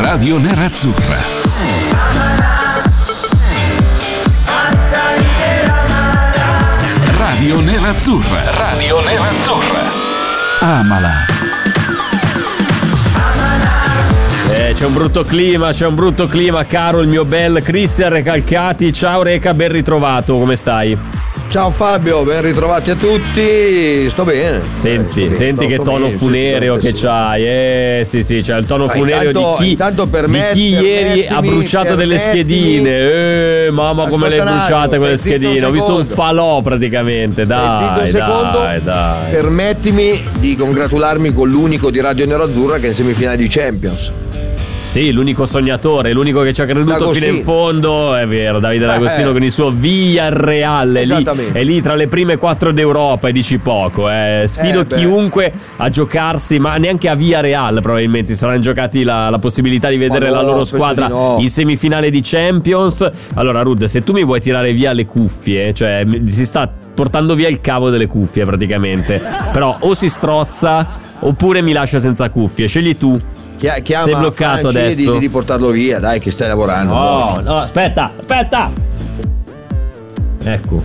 Radio Nerazzurra. Radio Nerazzurra. Radio Nerazzurra. Amala. Eh, c'è un brutto clima, c'è un brutto clima, caro il mio bel Cristian Recalcati. Ciao Reca, ben ritrovato, come stai? Ciao Fabio, ben ritrovati a tutti. Sto bene. Senti, Eh, sto senti bene, che tono bene, funereo che c'hai. Eh, sì, sì, c'è il tono Ma funereo intanto- di chi, intanto di permet- chi ieri ha bruciato delle schedine. Eh, mamma come le hai bruciate quelle schedine. Ho visto un falò praticamente. Dai, secondo. dai, dai. Permettimi di congratularmi con l'unico di Radio Nerazzurra che è in semifinale di Champions. Sì, l'unico sognatore, l'unico che ci ha creduto D'Agostino. fino in fondo, è vero, Davide Eh, D'Agostino eh. con il suo Villarreal, è lì, è lì tra le prime quattro d'Europa e dici poco, eh. sfido Eh, chiunque a giocarsi, ma neanche a Villarreal probabilmente si saranno giocati la, la possibilità di vedere no, la loro squadra no. in semifinale di Champions. Allora Rud, se tu mi vuoi tirare via le cuffie, cioè si sta portando via il cavo delle cuffie praticamente, però o si strozza oppure mi lascia senza cuffie, scegli tu. Chia- Chiama Sei bloccato Franci adesso? Di, di portarlo via, dai, che stai lavorando. No, no, aspetta, aspetta. Ecco.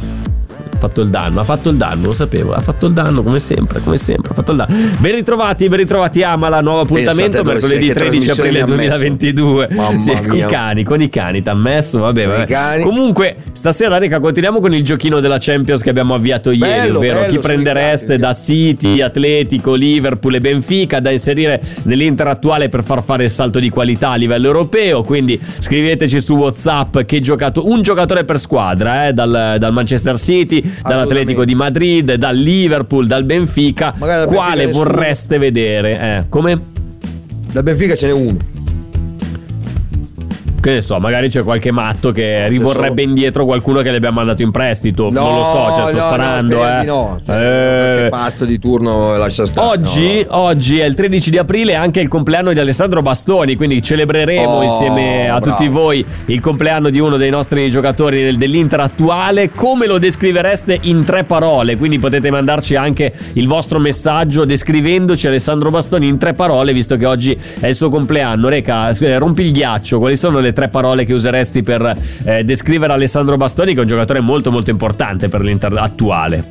Ha fatto il danno, ha fatto il danno, lo sapevo, ha fatto il danno come sempre, come sempre, ha fatto il danno. Ben ritrovati, ben ritrovati Amala, nuovo appuntamento Pensate mercoledì sei, che 13 aprile trasmissione mi ha messo. 2022. Mamma Sì, con i cani, con i cani, t'ha messo, vabbè, vabbè. Comunque, stasera Reca, continuiamo con il giochino della Champions che abbiamo avviato ieri, Bello, ovvero bello, chi prendereste da City, Atletico, Liverpool e Benfica da inserire nell'Inter attuale per far fare il salto di qualità a livello europeo. Quindi scriveteci su WhatsApp che giocato- un giocatore per squadra, eh, dal, dal Manchester City, dall'Atletico di Madrid, dal Liverpool, dal Benfica. Quale Benfica nessuno. vorreste vedere? Eh, come? Da Benfica ce n'è uno. Che ne so, magari c'è qualche matto che rivorrebbe indietro qualcuno che le abbiamo mandato in prestito. non lo so, cioè sto no, sparando, no, eh. no. Cioè, Eh. qualche pazzo di turno lascia stare. Oggi, no, no. oggi è il 13 di aprile, anche il compleanno di Alessandro Bastoni, quindi celebreremo Oh, insieme a bravo. tutti voi il compleanno di uno dei nostri giocatori del- dell'Inter attuale. Come lo descrivereste in tre parole? Quindi potete mandarci anche il vostro messaggio descrivendoci Alessandro Bastoni in tre parole, visto che oggi è il suo compleanno. Reca, eh, rompi il ghiaccio, quali sono le tre parole che useresti per eh, descrivere Alessandro Bastoni, che è un giocatore molto molto importante per l'Inter attuale?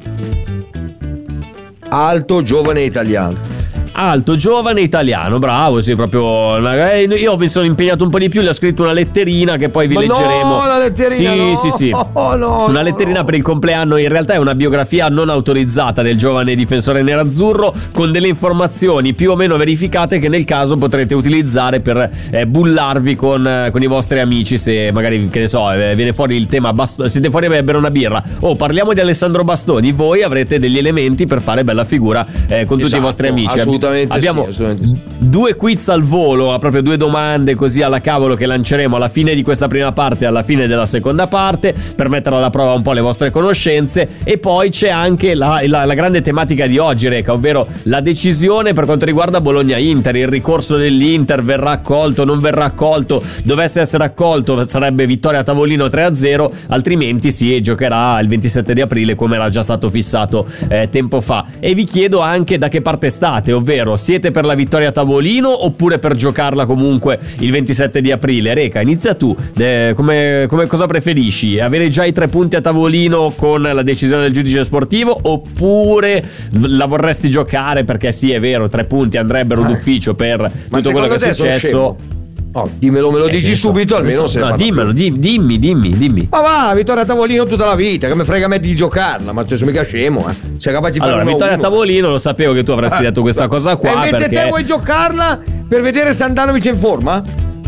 Alto, giovane italiano. Alto, giovane, italiano, bravo, sì, proprio. eh, Io mi sono impegnato un po' di più, gli ho scritto una letterina che poi vi Ma no, leggeremo. la letterina, Sì, no, sì, sì. no, una no, letterina no. per il compleanno, in realtà è una biografia non autorizzata del giovane difensore nerazzurro con delle informazioni più o meno verificate che nel caso potrete utilizzare per eh, bullarvi con, eh, con i vostri amici se magari, che ne so, eh, viene fuori il tema Bastoni, siete fuori a bere una birra o parliamo di Alessandro Bastoni, voi avrete degli elementi per fare bella figura eh, con tutti i Esatto, vostri amici. assolutamente Abbiamo sì, assolutamente sì. due quiz al volo, proprio due domande così alla cavolo che lanceremo alla fine di questa prima parte e alla fine della seconda parte per mettere alla prova un po' le vostre conoscenze. E poi c'è anche la, la- la grande tematica di oggi Reca, ovvero la decisione per quanto riguarda Bologna-Inter, il ricorso dell'Inter verrà accolto, non verrà accolto, dovesse essere accolto sarebbe vittoria a tavolino 3-0, altrimenti si giocherà il 27 di aprile come era già stato fissato eh, tempo fa. E vi chiedo anche da che parte state, ovvero siete per la vittoria a tavolino oppure per giocarla comunque il 27 di aprile? Reca, inizia tu, Eh, come, come- cosa preferisci? Avere già i tre punti a tavolino con la decisione del giudice sportivo oppure la vorresti giocare perché sì è vero, tre punti andrebbero Ma- d'ufficio per Ma tutto quello che è successo? Oh, dimmelo, me lo Eh, dici che so, subito, almeno adesso- se no, dimmelo, di- dimmi, dimmi, dimmi. Ma va, vittoria a tavolino tutta la vita, che mi frega a me di giocarla, ma tu sei mica scemo, eh. Sei capace di fare Allora, vittoria a tavolino, lo sapevo che tu avresti Eh, detto questa cosa E qua invece perché te vuoi giocarla per vedere se Andanovic è in forma?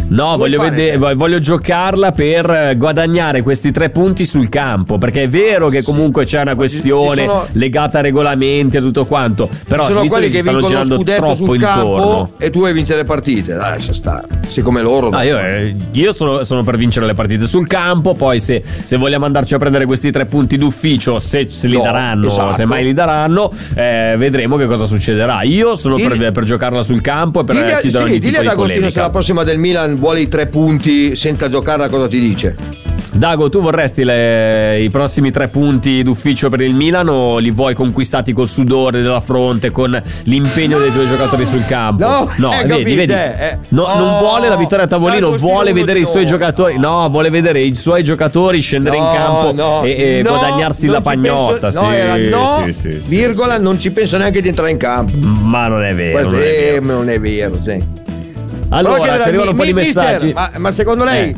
No, voglio, fare? vede- vo- voglio giocarla per eh, guadagnare questi tre punti sul campo. Perché è vero che comunque c'è una questione sono- legata a regolamenti e tutto quanto. Però sono visto quelli che stanno girando troppo intorno. e tu vuoi vincere le partite. Dai, lascia stare. Siccome loro. Ah, io, eh, io sono, sono per vincere le partite sul campo. Poi, se, se vogliamo andarci a prendere questi tre punti d'ufficio, se, se li No, daranno, esatto. se mai li daranno, eh, vedremo che cosa succederà. Io sono per, Digli- per giocarla sul campo e per Digli, chiudere sì, ogni digli tipo di polemica. la prossima del Milan vuole i tre punti senza giocarla, cosa ti dice? Dago, tu vorresti le- i prossimi tre punti d'ufficio per il Milan o li vuoi conquistati col sudore della fronte, con l'impegno dei tuoi giocatori sul campo? No, eh, vedi, capite, vedi. eh. No, non Oh, vuole la vittoria a tavolino, vuole vedere i suoi giocatori. No, vuole vedere i suoi giocatori scendere in No, campo no, e, e no, guadagnarsi non la pagnotta. penso- sì, no, era no, sì, sì, sì, virgola, sì. non ci penso neanche di entrare in campo. Ma non è vero. Questo Non è è- vero. non è vero, sì. Allora, ci arrivano un po' di mister, messaggi. Ma, ma secondo lei, Eh.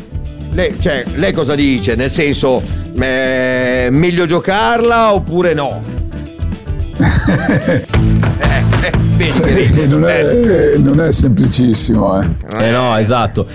lei, cioè, lei cosa dice? Nel senso, eh, meglio giocarla oppure no? eh, eh, vedi ride, non, eh. è, non è semplicissimo, eh. Eh no, esatto.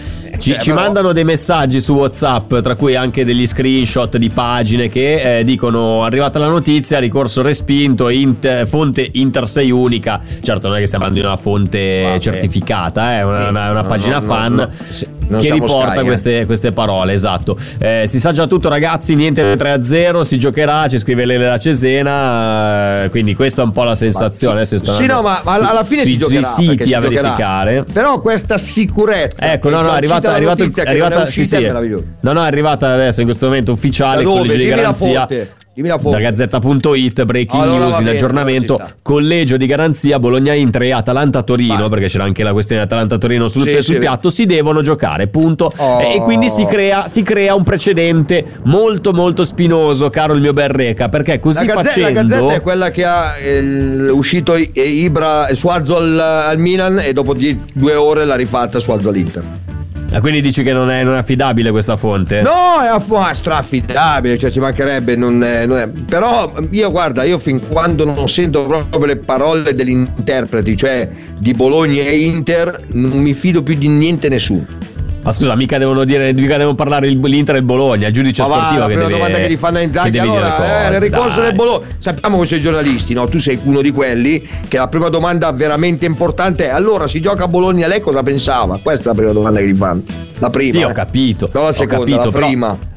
Ci, cioè, ci però- mandano dei messaggi su WhatsApp, tra cui anche degli screenshot di pagine che eh, dicono: Arrivata la notizia, ricorso respinto, Inter- fonte Inter 6 unica. Certo, non è che stiamo parlando di una fonte Vabbè. certificata, è una, Sì. una- una No, pagina no, fan no. Sì, non che riporta Sky, eh. queste, queste parole. Esatto. Eh, si sa già tutto, ragazzi. Niente 3 a 0. Si giocherà. Ci scrive Lele la Cesena. eh, quindi, questa è un po' la sensazione. Adesso stanno Sì, no, ma, ma alla fine sui- si giocherà. sui siti si a giocherà. verificare. Però questa sicurezza. Ecco, no, no, è arrivata, è arrivata, è arrivata, sì, sì. No, no, è arrivata adesso in questo momento ufficiale, Da con dove? legge di Dimmi la garanzia. Da gazzetta.it, breaking Allora news in aggiornamento, collegio di garanzia Bologna-Inter e Atalanta-Torino, Basta. perché c'era anche la questione di Atalanta-Torino sul, Sì, sul sì, piatto, si devono giocare, punto. Oh. E, quindi si crea, si crea un precedente molto molto spinoso, caro il mio bel Reca, perché così la, Gazze- facendo... la Gazzetta è quella che ha eh, uscito Ibra Suazo al, al Milan e dopo die- due ore l'ha rifatta Suazo all'Inter. Ah, quindi dici che non è, non è affidabile questa fonte? No, è aff- straffidabile, cioè ci mancherebbe, non è- non è- però io guarda, io fin quando non sento proprio le parole degli interpreti, cioè di Bologna e Inter, non mi fido più di niente nessuno. Ma scusa, mica devono dire, mica devono parlare l'Inter e il Bologna, il giudice Ma va, sportivo la che deve domanda che gli fanno deve dire allora eh, ricorso del Bologna sappiamo che sei giornalisti no? tu sei uno di quelli che la prima domanda veramente importante è allora si gioca a Bologna lei cosa pensava questa è la prima domanda che gli fanno la prima Sì, ho eh. capito. no la ho seconda capito, la prima Però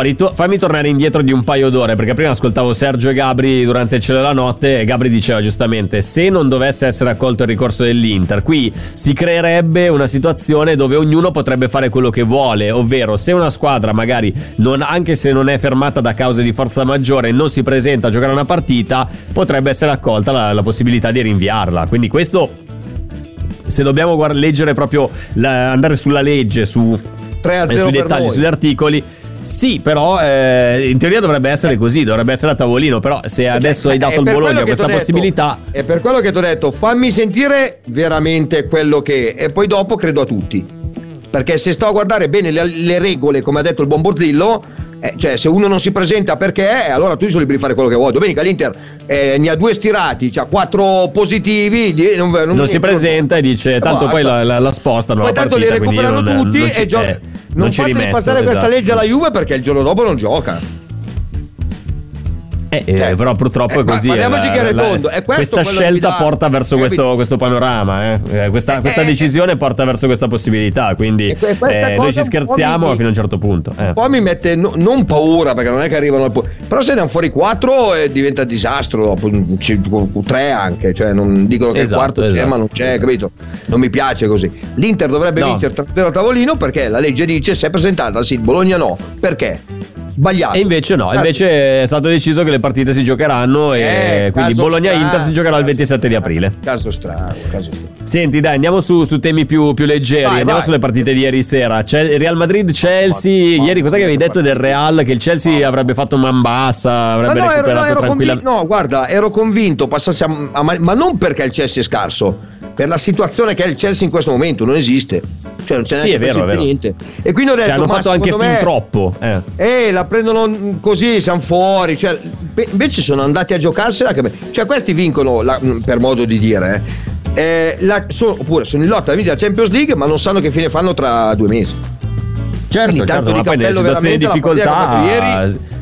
rito- fammi tornare indietro di un paio d'ore, perché prima ascoltavo Sergio e Gabri durante il cielo della notte e Gabri diceva giustamente se non dovesse essere accolto il ricorso dell'Inter, qui si creerebbe una situazione dove ognuno potrebbe fare quello che vuole, ovvero se una squadra magari, non- anche se non è fermata da cause di forza maggiore, non si presenta a giocare una partita, potrebbe essere accolta la, la possibilità di rinviarla. Quindi questo, se dobbiamo guard- leggere proprio, la- andare sulla legge, su 3 a e 0 sui dettagli, sugli articoli. Sì, però eh, in teoria dovrebbe essere così, dovrebbe essere a tavolino, però se adesso hai Eh, dato è al Bologna questa t'ho detto- possibilità, è per quello che ti ho detto fammi sentire veramente quello che è e poi dopo credo a tutti. Perché se sto a guardare bene le, le regole come ha detto il buon Borzillo eh, cioè se uno non si presenta perché eh, allora tu sei libero di fare quello che vuoi domenica l'Inter eh, ne ha due stirati c'ha quattro positivi di- non, non- non si presenta e dice Eh, tanto poi basta. la, la, la spostano poi tanto li partita, recuperano tutti non e gio- eh, non, non ci fatemi rimetto. passare questa esatto. legge alla Juve perché il giorno dopo non gioca Eh, eh, Cioè, però purtroppo eh, è così. parliamoci eh, chiaro è questo questa scelta porta verso eh, questo, questo panorama. eh. Eh, questa Eh, questa eh, decisione porta verso questa possibilità. Quindi eh, noi ci scherziamo mi- fino a un certo punto. eh. Un po' mi mette no- non paura perché non è che arrivano al po- però se ne hanno fuori quattro e diventa disastro dopo c- tre anche cioè non dicono che Esatto, il quarto c'è esatto, ma non c'è esatto. capito non mi piace così l'Inter dovrebbe No. vincere 3-0 a tavolino perché la legge dice se è presentata sì il Bologna no perché sbagliato E invece no, invece è stato deciso che le partite si giocheranno e Eh, quindi Bologna-Inter si giocherà il caso 27 di aprile. caso strano caso strano Senti, dai, andiamo su, su temi più, più leggeri. Vai, andiamo vai. sulle partite di ieri sera. C'è Real Madrid-Chelsea. Ieri, cos'è che avevi detto del Real? Che il Chelsea avrebbe fatto man bassa, Ma avrebbe no, ero, no, recuperato ero tranquillamente. convinto, no, guarda, ero convinto passasse a, a- ma non perché il Chelsea è scarso, per la situazione che è il Chelsea in questo momento, non esiste. Cioè, non c'è Sì, vero, niente. E quindi ho detto, Cioè, hanno fatto anche secondo fin me- troppo. Eh. Eh, la prendono così, siamo fuori. Cioè, invece sono andati a giocarsela. Che... Cioè, questi vincono, la- mm, per modo di dire, eh, eh, la- sono, oppure sono in lotta alla Champions League, ma non sanno che fine fanno tra due mesi. Certo, Quindi certo, di ma poi nelle situazioni di difficoltà ha fatto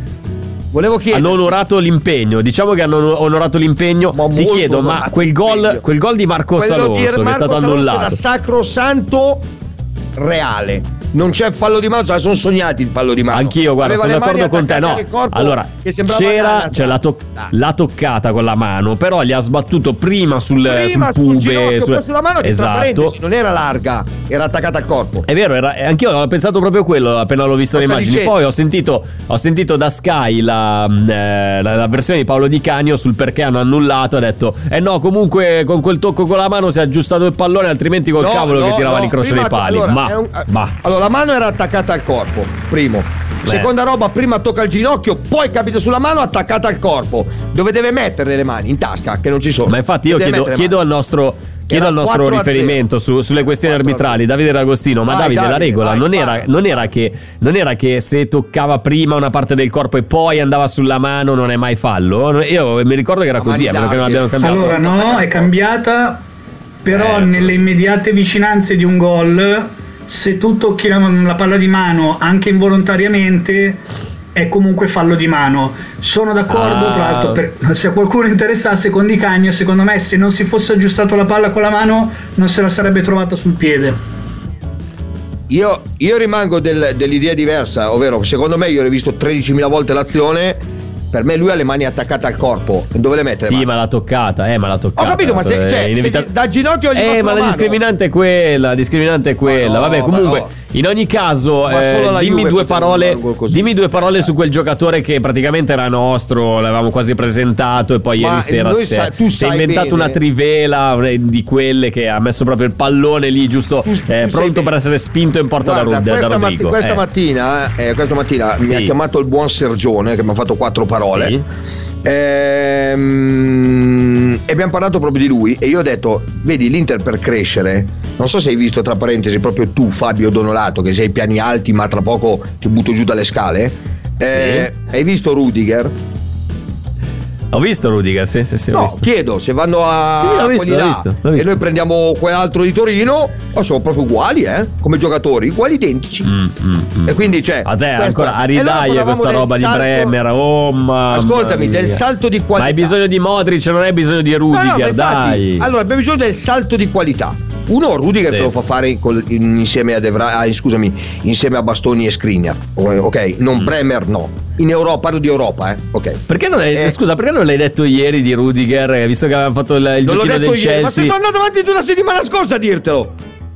Volevo chiedere. hanno onorato l'impegno. Diciamo che hanno onorato l'impegno. Ma Ti chiedo, ma quel gol, quel gol di Marco Quello di Alonso che è stato Alonso annullato. Da sacrosanto reale. Non c'è fallo di mano, cioè sono sognati il fallo di mano. Anch'io, guarda, Aveva sono d'accordo con te. No, allora c'era cioè, la, to- l'ha toccata con la mano, però gli ha sbattuto prima sul, Prima sul pube. sul- poi sulla mano esatto. non era larga, era attaccata al corpo. È vero, era, eh, anch'io ho pensato proprio quello appena l'ho visto Lo le immagini. Poi ho sentito, ho sentito da Sky la, mm, eh, la- la versione di Paolo Di Canio sul perché hanno annullato. Ha detto: Eh no, comunque con quel tocco con la mano si è aggiustato il pallone, altrimenti col No, cavolo no, che tirava no, l'incrocio dei pali. allora, ma, un- ma. allora, la mano era attaccata al corpo, primo. Seconda roba, prima tocca il ginocchio, poi capita sulla mano attaccata al corpo. Dove deve mettere le mani? In tasca, che non ci sono. Ma infatti io chiedo, chiedo al nostro, chiedo al nostro 4 a 0. riferimento su- sulle questioni 4 a arbitrali, 0. Davide D'Agostino. Ma Vai, Davide, la Davide, regola vai, non, era, non, era che, non era che se toccava prima una parte del corpo e poi andava sulla mano non è mai fallo? Io mi ricordo che era Ma così, a meno che non Davide. abbiamo cambiato. Allora, no, è cambiata, però Eh. nelle immediate vicinanze di un gol, se tu tocchi la, la palla di mano anche involontariamente, è comunque fallo di mano. Sono d'accordo, Ah. tra l'altro, per- se a qualcuno interessasse con Di Cagno, secondo me se non si fosse aggiustato la palla con la mano non se la sarebbe trovata sul piede. Io, io rimango del- dell'idea diversa, ovvero secondo me io ho visto 13.000 volte l'azione. Per me lui ha le mani attaccate al corpo. Dove le mette? Sì, ma l'ha toccata, eh, ma l'ha toccata. Ho capito, ma se, cioè, se inevitab- gli- da ginocchio gli Eh, ma la mano. discriminante è quella, la discriminante è quella. No, Vabbè, comunque, no. In ogni caso, eh, dimmi due parole, dimmi due parole su quel giocatore che praticamente era nostro, l'avevamo quasi presentato e poi Ma ieri sera si sa- è, tu sai inventato bene- una trivela di quelle che ha messo proprio il pallone lì, giusto, Tu- tu eh, sai pronto per essere spinto in porta da, Guarda, da questa, matti- Rodrigo. questa Eh. mattina, eh, questa mattina mi Sì. ha chiamato il buon Sergione che mi ha fatto quattro parole. Sì. Ehm, e abbiamo parlato proprio di lui e io ho detto vedi l'Inter per crescere non so se hai visto tra parentesi proprio tu Fabio Donolato che sei ai piani alti ma tra poco ti butto giù dalle scale Eh, hai visto Rudiger? Ho visto Rudiger, sì, sì, sì, ho no visto. chiedo se vanno a Sì, sì, l'ho visto, l'ho visto, l'ho e visto. noi prendiamo quell'altro di Torino oh, sono proprio uguali eh come giocatori uguali identici Mm, mm, mm. e quindi cioè A te ancora a e ridaglie questa del roba di salto- Bremer. Oh mamma Ascoltami, del mia. salto di qualità. Ma hai bisogno di Modric, non hai bisogno di No, no, Rudiger, ma infatti, dai. Allora, abbiamo bisogno del salto di qualità. Uno, Rudiger Sì. te lo fa fare col- in- insieme a Devra- ah, scusami, insieme a Bastoni e Skriniar. Ok, non Mm. Bremer, no. In Europa, parlo di Europa, eh. Ok. Perché non hai- Eh. scusa, perché non l'hai detto ieri di Rudiger, visto che avevamo fatto il, il giochino del ieri, ma Chelsea? ti sto andando avanti da una settimana scorsa a dirtelo.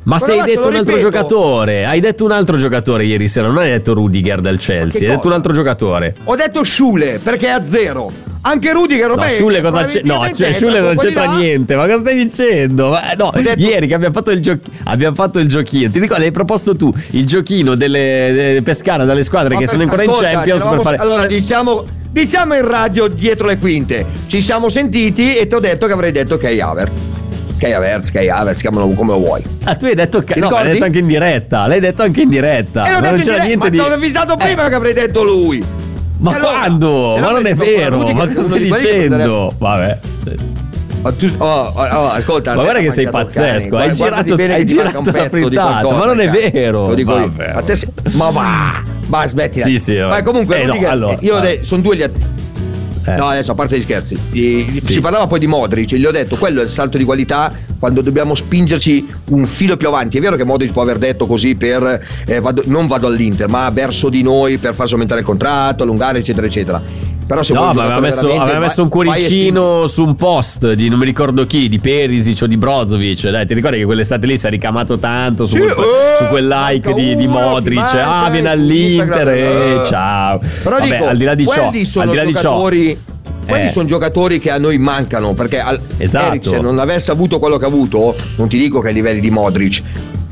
Ma se hai detto un altro ripeto. giocatore, hai detto un altro giocatore ieri sera, non hai detto Rudiger del Chelsea, hai detto un altro giocatore. Ho detto Schule perché è a zero. Anche Rudiger No, ormai Schule cosa c'è? No, cioè, Schule non c'entra là. niente. Ma cosa stai dicendo? Ma, no, Ho detto- ieri che abbiamo fatto il giochi- abbiamo fatto il giochino. Ti ricordi, hai proposto tu il giochino delle, delle pescare dalle squadre Ma che sono ancora in ascolta, Champions per eravamo- fare. Allora diciamo, diciamo in radio dietro le quinte. Ci siamo sentiti e ti ho detto che avrei detto Kai Havertz. Kai Havertz, Kai Havertz, chiamalo come vuoi. Ah, tu hai detto che. Ti No, ma l'hai detto anche in diretta. L'hai detto anche in diretta. E ma detto non c'era diretta, niente ma di. ti avevo avvisato Eh, prima che avrei detto lui. Ma allora, quando? Ma non è vero. Ma cosa stai dicendo? Vabbè. Ma tu- oh, oh, oh, ascolta, Ma guarda che sei il pazzesco, cane. hai girato- bene hai girato la frittata, ma non è cazzo. vero. Lo dico io. Vabbè, te Ma va, va, smettila. Sì, sì, Ma comunque, Eh, no, allora, io vabbè. sono due gli att- Eh. No, adesso a parte gli scherzi, Sì. si parlava poi di Modric, gli ho detto quello è il salto di qualità quando dobbiamo spingerci un filo più avanti. È vero che Modric può aver detto così per eh, vado- non vado all'Inter, ma verso di noi per farsi aumentare il contratto, allungare, eccetera, eccetera. Però se No, ma aveva messo, aveva messo un cuoricino su un post di non mi ricordo chi, di Perisic o di Brozovic. Dai, ti ricordi che quell'estate lì si è ricamato tanto su, Sì, quel, eh, su quel like di, di Modric? manca, Ah, viene eh, all'Inter. Eh, eh. ciao. Però Vabbè, dico, al di là di ciò, al di là di ciò, quelli Eh. sono giocatori che a noi mancano perché al, Esatto. Eric, se non avesse avuto quello che ha avuto, non ti dico che ai livelli di Modric,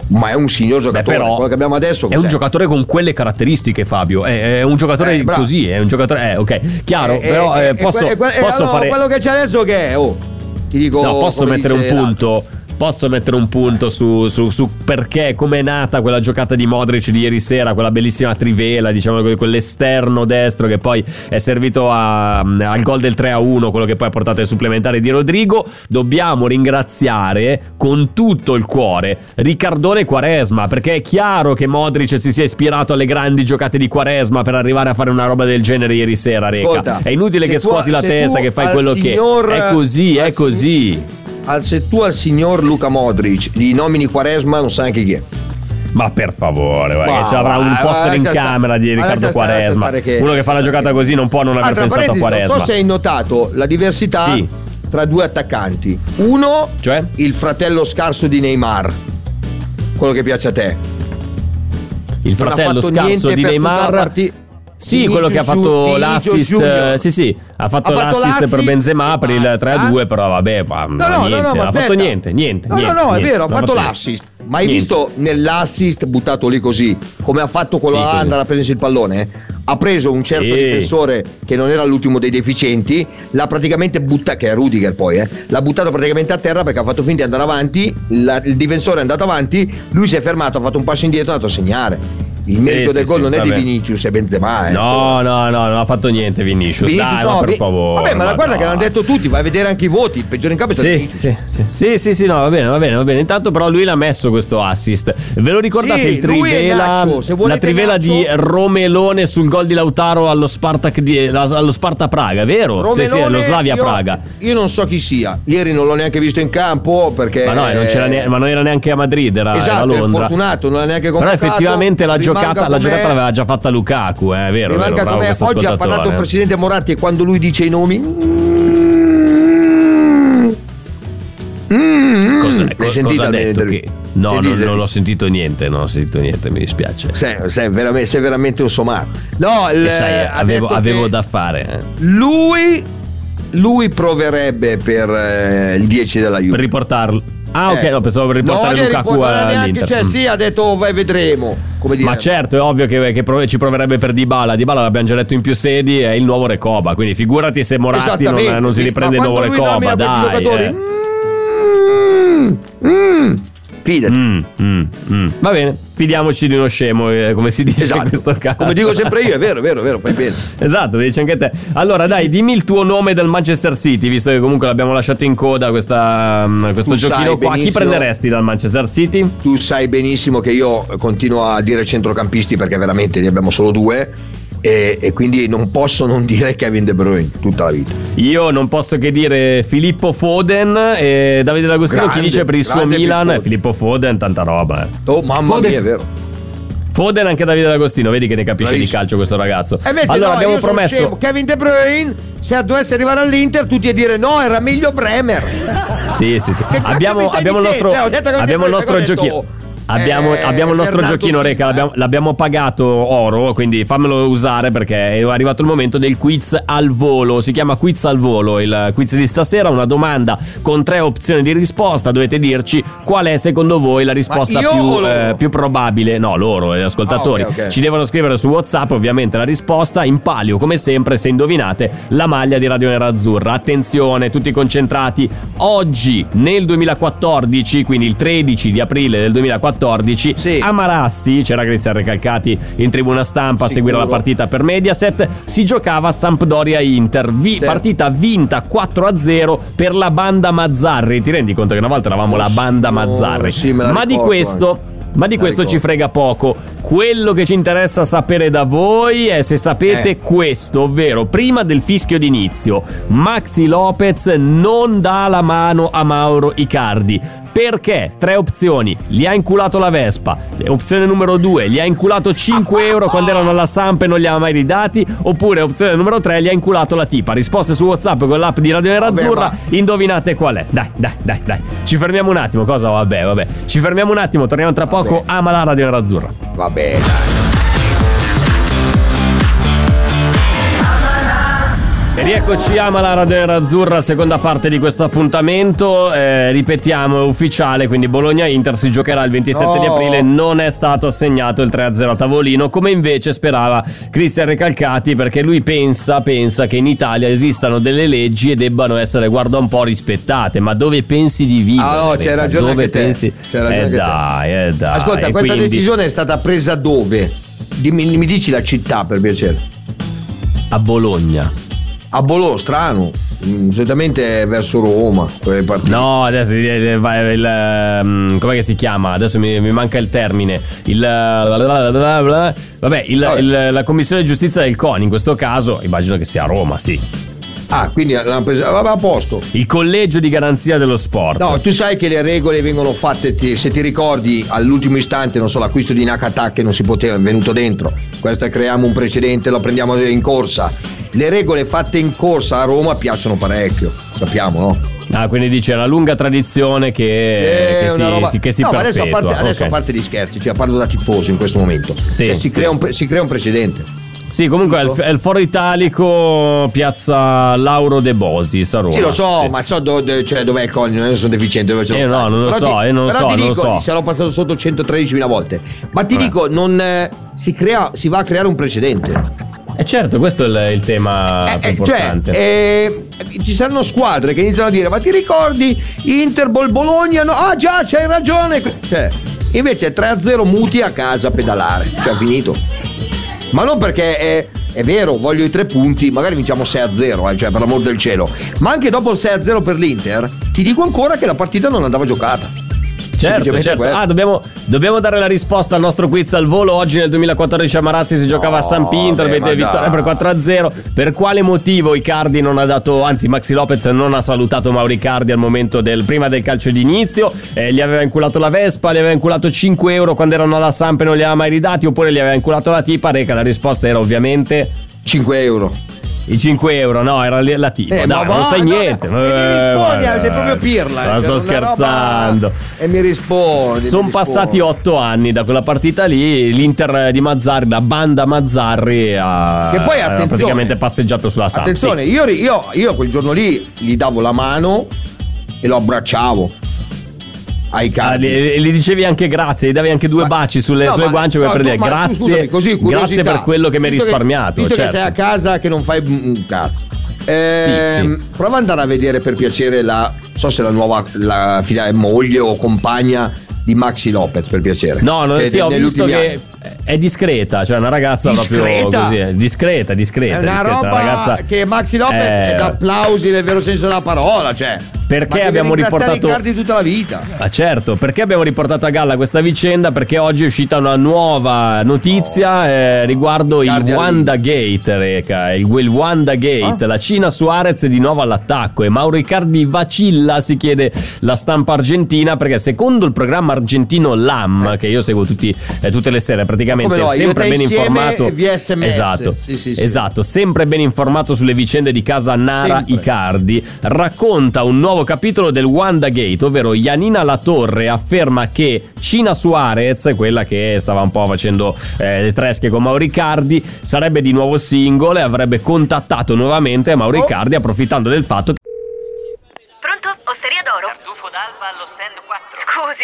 ma è un signor Beh, giocatore. però quello che abbiamo adesso è un cos'è? giocatore con quelle caratteristiche, Fabio. È, è un giocatore Eh, così. È un giocatore. Eh, ok, chiaro. Eh, però eh, eh, eh, posso, eh, posso allora, fare. quello che c'è adesso che è? Oh, ti dico No, posso mettere un punto. Posso mettere un punto su, su, su perché, come è nata quella giocata di Modric di ieri sera, quella bellissima trivela, diciamo quell'esterno destro che poi è servito a, al gol del 3-1, quello che poi ha portato ai supplementari di Rodrigo. Dobbiamo ringraziare con tutto il cuore Riccardone Quaresma, perché è chiaro che Modric si sia ispirato alle grandi giocate di Quaresma per arrivare a fare una roba del genere ieri sera, Reca. Ascolta, è inutile che tu- scuoti la se testa, tu che fai quello signor- che è così, è così. Al, se tu al signor Luca Modric gli nomini Quaresma, non sai anche chi è. Ma per favore, guarda, che ci avrà un poster in camera di Riccardo Quaresma. Uno che fa la giocata così non può non aver pensato a Quaresma. Non so se hai notato la diversità Sì. tra due attaccanti. Uno, Cioè? il fratello scarso di Neymar, quello che piace a te. Il fratello scarso di Neymar. la parti- Sì, Vinicius quello che ha fatto Vinicius l'assist. Junior. Sì, sì, ha fatto Ha fatto l'assist per l'assist Benzema e per il basta. 3-2, però vabbè, ma No, no, niente, no, no, ha fatto niente, niente, No, niente, no, no, è niente, vero, ha fatto niente. l'assist. Ma hai Niente. visto nell'assist buttato lì così, come ha fatto quello Sì, là così. andare a prendersi il pallone? Ha preso un certo Sì. difensore che non era l'ultimo dei deficienti, l'ha praticamente buttato, che è Rudiger poi, eh, l'ha buttato praticamente a terra perché ha fatto finta di andare avanti, la- il difensore è andato avanti, lui si è fermato, ha fatto un passo indietro e è andato a segnare. Il merito sì, del gol sì, non è vabbè. di Vinicius, è Benzema. eh. No, no, no, non ha fatto niente Vinicius. Vinicius Dai, no, ma per Vi- favore. Vabbè, ma la guarda no. che l'hanno detto tutti, vai a vedere anche i voti, il peggiore in campo è stato Sì, Vinicius. sì, sì. sì, sì, sì, no, va bene, va bene, va bene. Intanto, però, lui l'ha messo questo assist. Ve lo ricordate Sì, il e trivela? Nacho, La trivela Nacho- di Romelone sul gol di Lautaro allo Spartak di, allo Sparta Praga, vero? sì, sì, Romelone, lo Slavia io- Praga. Io non so chi sia. Ieri non l'ho neanche visto in campo perché. Ma no, e non ne- ma non era neanche a Madrid, era, Esatto, a è Londra. fortunato, non l'ha neanche Però convocato. effettivamente la Rimanga giocata, la giocata l'aveva già fatta Lukaku, eh, è vero, Rimanga vero, bravo questo Oggi ha parlato il eh. presidente Moratti e quando lui dice i nomi. Mm, Cos'è- l'hai co- sentita cosa ha detto? Che... No, non, non ho sentito niente, non ho sentito niente, mi dispiace. Sei, sei veramente, sei veramente un somaro. No, Che sai, ha avevo, avevo da fare. eh. Lui, lui proverebbe per eh, il 10 della Juve. Per riportarlo. Ah, ok, Eh. no, pensavo per riportare no, Lukaku all'Inter. Cioè, Mm. sì, ha detto, vai, vedremo. Come dire. Ma certo, è ovvio che, che prov- ci proverebbe per Dybala. Dybala l'abbiamo già detto in più sedi, è il nuovo Recoba. Quindi figurati se Moratti non, non si sì, riprende il ma nuovo Recoba. Dai. eh. mm, mm, fidati. Mm, mm, mm. Va bene, fidiamoci di uno scemo, eh, come si dice in questo caso. Esatto. Come dico sempre io, è vero, è vero, è vero, fai bene. Esatto, lo dici anche te. Allora, dai, dimmi il tuo nome del Manchester City, visto che comunque l'abbiamo lasciato in coda questa, mm, questo Tu giochino qua. Chi prenderesti dal Manchester City? Tu sai benissimo che io continuo a dire centrocampisti perché veramente ne abbiamo solo due e, e quindi non posso non dire Kevin De Bruyne tutta la vita. Io non posso che dire Filippo Foden e Davide D'Agostino Grande, chi dice per il suo Milan Filippo. Filippo Foden, tanta roba. eh. Oh, mamma Foden- mia, è vero. Foden anche Davide D'Agostino, vedi che ne capisce di Bravissimo. calcio questo ragazzo. Invece allora no, abbiamo promesso scemo. Kevin De Bruyne, se dovesse arrivare all'Inter, tutti a dire no, era meglio Bremer. Sì, sì, sì. Che Abbiamo, abbiamo il nostro, Cioè, abbiamo il nostro detto- giochino. Abbiamo, Eh, abbiamo il nostro Bernardo giochino. Reca. L'abbiamo, l'abbiamo pagato oro, quindi fammelo usare perché è arrivato il momento del quiz al volo. Si chiama quiz al volo. Il quiz di stasera, una domanda con tre opzioni di risposta. Dovete dirci qual è secondo voi la risposta più, eh, più probabile. No, loro, gli ascoltatori. Ah, ok, ok. Ci devono scrivere su WhatsApp, ovviamente, la risposta. In palio, come sempre, se indovinate, la maglia di Radio Nerazzurra. Attenzione, tutti concentrati. Oggi, nel 2014, quindi il 13 di aprile del 2014, Sì. a Marassi, c'era Cristian Recalcati in tribuna stampa a seguire la partita per Mediaset, si giocava Sampdoria-Inter. Vi-. Partita vinta 4-0 per la banda Mazzarri. Ti rendi conto che una volta eravamo la banda Oh, Mazzarri? sì, la Ma di questo... Ma di questo ci frega poco. Quello che ci interessa sapere da voi è se sapete Eh. questo, ovvero prima del fischio d'inizio, Maxi Lopez non dà la mano a Mauro Icardi. Perché? Tre opzioni. Gli ha inculato la Vespa. Opzione numero due, gli ha inculato 5 euro quando erano alla Samp e non li ha mai ridati. Oppure opzione numero tre, gli ha inculato la tipa. Risposte su WhatsApp con l'app di Radio Nerazzurra. Indovinate qual è. Dai, dai, dai, dai. Ci fermiamo un attimo. Cosa? Vabbè, vabbè. Ci fermiamo un attimo. Torniamo tra poco. Ama la Radio Nerazzurra. Va bene. E rieccoci a Mala Radio Azzurra, seconda parte di questo appuntamento. Eh, ripetiamo, è ufficiale, quindi Bologna-Inter si giocherà il 27 di aprile. Non è stato assegnato il 3-0 a tavolino, come invece sperava Cristian Recalcati, perché lui pensa, pensa che in Italia esistano delle leggi e debbano essere, guarda un po', rispettate. Ma dove pensi di vivere? Ah, no, Reca? ragione Dove anche te. pensi? C'hai ragione eh anche te. dai, eh dai. Ascolta, questa quindi- decisione è stata presa dove? Dimmi, mi dici la città per piacere. A Bologna. A Bologna, strano. Mm, solitamente è verso Roma. No, adesso eh, eh, va- il, ehm, com'è che si chiama? Adesso mi, mi manca il termine. Il vabbè, il- Vabbè. il- la commissione di giustizia del CONI in questo caso, immagino che sia a Roma, sì. Ah, quindi l'hanno presa. Vabbè, a posto. Il collegio di garanzia dello sport. No, tu sai che le regole vengono fatte, ti- se ti ricordi, all'ultimo istante, non so, l'acquisto di Nakata che non si poteva, è venuto dentro. Questo creiamo un precedente, lo prendiamo in corsa. Le regole fatte in corsa a Roma piacciono parecchio, sappiamo, no? Ah, quindi dice una lunga tradizione che, Eh, che si, roba- si- che si no, adesso, a parte, adesso ok. a parte gli scherzi, cioè parlo da tifoso in questo momento. Sì, Cioè, si, sì. crea un, si crea un precedente. Sì, comunque è il, è il foro italico piazza Lauro De Bosis a Roma. Sì, lo so, Sì. ma so do- do- cioè, dov'è il Cognito, non sono deficiente. Dove lo Eh, no, non lo Però so, ti- eh, non lo so, non lo dico, so. Ti sarò passato sotto 113.000 volte. Ma ti Vabbè. dico, non, eh, si, crea, si va a creare un precedente. E certo, questo è il, il tema Eh, più eh, importante. Cioè, eh, ci saranno squadre che iniziano a dire: Ma ti ricordi Inter Bol Bologna? No, ah, già, c'hai ragione. Cioè, invece 3-0 muti a casa a pedalare. Cioè, finito. Ma non perché è, è vero, voglio i tre punti, magari vinciamo 6-0, eh, cioè per l'amor del cielo. Ma anche dopo il 6-0 per l'Inter, ti dico ancora che la partita non andava giocata. Certo, certo. questo. Ah, dobbiamo, dobbiamo dare la risposta al nostro quiz al volo. Oggi nel 2014 a Marassi si giocava a San Pinto, avete vittoria per 4-0. Per quale motivo Icardi non ha dato, anzi Maxi Lopez non ha salutato Mauri Icardi al momento del prima del calcio d'inizio? Eh, gli aveva inculato la Vespa, gli aveva inculato 5 euro quando erano alla Samp e non li aveva mai ridati, oppure gli aveva inculato la tipa? Reca, la risposta era ovviamente 5 euro. I 5 euro, no, era la tipa. Eh, Dai, ma non va, sai no, niente. e mi rispondi, Eh, sei proprio pirla. Ma eh, sto scherzando. roba- E mi rispondi. Sono passati rispondi. otto anni da quella partita lì. L'Inter di Mazzarri, la banda Mazzarri, ha Che poi, ha praticamente passeggiato sulla Samp. Attenzione, io, ri- io, io quel giorno lì gli davo la mano e lo abbracciavo ai Ah, cari. gli, dicevi anche grazie, gli davi anche due Ma- baci sulle, no, sulle ma- guance no, per tu- dire tu grazie, scusami, così, grazie per quello che mi hai risparmiato. visto certo. che sei a casa che non fai un cazzo. Ehm, Sì, sì. Prova ad andare a vedere per piacere la. So se la nuova la figlia moglie o compagna di Maxi Lopez per piacere. No, non, Che sì, ho visto che anni. è discreta, cioè una ragazza proprio Discreta? così, è discreta, discreta, È una discreta, roba ragazza che Maxi Lopez Eh, è da applausi nel vero senso della parola, cioè. Perché Ma abbiamo riportato- Icardi tutta la vita. Ah, certo, perché abbiamo riportato a galla questa vicenda? Perché oggi è uscita una nuova notizia eh, riguardo il Wanda Gate, Reca, il, il Wanda Gate, Ah. la Cina Suarez è di nuovo all'attacco e Mauro Icardi vacilla, si chiede la stampa argentina, perché secondo il programma argentino LAM, che io seguo tutti, eh, tutte le sere, praticamente no, sempre ben informato. via SMS. Esatto, Sì, sì, sì. esatto, sempre ben informato sulle vicende di casa Nara Sempre. Icardi, racconta un nuovo capitolo del Wanda Gate, ovvero Janina Latorre afferma che Cina Suarez, quella che stava un po' facendo eh, le tresche con Mauro Icardi, sarebbe di nuovo single e avrebbe contattato nuovamente Mauro Oh. Approfittando del fatto che Pronto? Osteria d'oro? Tartufo d'alba allo stand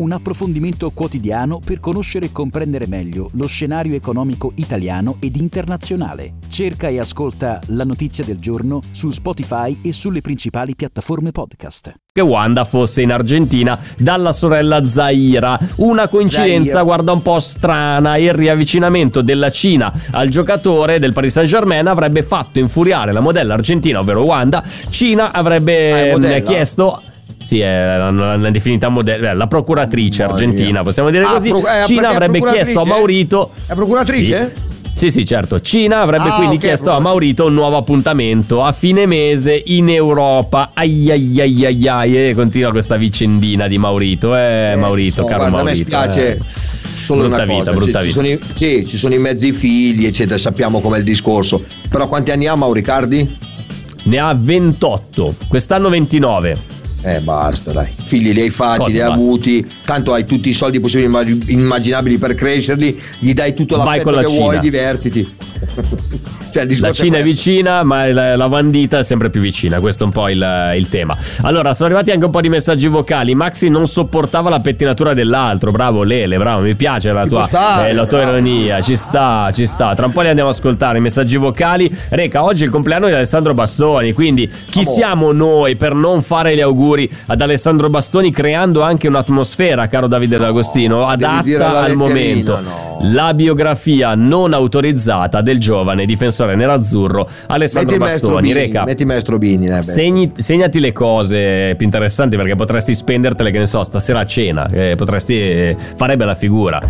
un approfondimento quotidiano per conoscere e comprendere meglio lo scenario economico italiano ed internazionale. Cerca e ascolta La notizia del giorno su Spotify e sulle principali piattaforme podcast. Wanda fosse in Argentina dalla sorella Zaira. Una coincidenza, Zaire. guarda un po' strana. Il riavvicinamento della Cina al giocatore del Paris Saint-Germain avrebbe fatto infuriare la modella argentina, ovvero Wanda. Cina avrebbe Ah, modella? chiesto. Sì, è l'hanno l'hanno definita modella, la procuratrice argentina, mia. possiamo dire Ah, così. pro- eh, Cina avrebbe chiesto a Maurito. È procuratrice? Sì. Sì, sì, certo. Cina avrebbe Ah, quindi ok, chiesto a proprio. Maurito un nuovo appuntamento a fine mese in Europa. Ai ai ai ai ai. E continua questa vicendina di Maurito. Eh, Maurito, so, caro guarda, Maurito. A me spiace eh. solo brutta una vita, cosa. brutta vita. Ci i, sì, ci sono i mezzi figli, eccetera, sappiamo com'è il discorso. Però quanti anni ha Mauricardi? Ne ha 28, quest'anno 29. Eh, basta, dai. Figli li hai fatti, Cosa li hai basta? avuti. Tanto hai tutti i soldi possibili e immag- immaginabili per crescerli. Gli dai tutto l'affetto la che Cina. vuoi, divertiti. cioè, La Cina è questo. vicina, ma la, la Vandita è sempre più vicina. Questo è un po' il, il tema. Allora, sono arrivati anche un po' di messaggi vocali. Maxi non sopportava la pettinatura dell'altro. Bravo, Lele, bravo, mi piace la Ci tua, stare, eh, la tua ironia. Ci sta, ci sta. Tra un po' li andiamo a ascoltare i messaggi vocali. Reca, oggi è il compleanno di Alessandro Bastoni. Quindi, chi Amore. siamo noi per non fare gli auguri ad Alessandro Bastoni, creando anche un'atmosfera, caro Davide D'Agostino, devi dire adatta al momento. no. La biografia non autorizzata del giovane difensore nerazzurro Alessandro Metti Bastoni. Bini, Reca, metti maestro Bini. eh, segni- segnati le cose più interessanti perché potresti spendertele, che ne so, stasera a cena. eh, potresti eh, fare bella figura.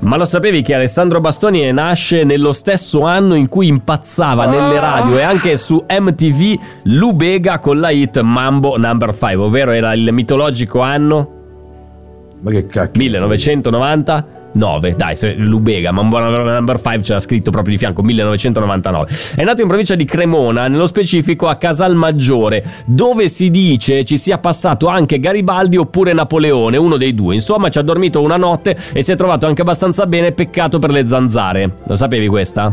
Ma lo sapevi che Alessandro Bastoni nasce nello stesso anno in cui impazzava nelle radio e anche su MTV Lubega con la hit Mambo Number 5, ovvero era il mitologico anno Ma che cacchio. 1999. Dai, se Lubega, ma number 5 c'era scritto proprio di fianco 1999. È nato in provincia di Cremona, nello specifico a Casalmaggiore, dove si dice ci sia passato anche Garibaldi oppure Napoleone, uno dei due. Insomma, ci ha dormito una notte e si è trovato anche abbastanza bene, peccato per le zanzare. Lo sapevi questa?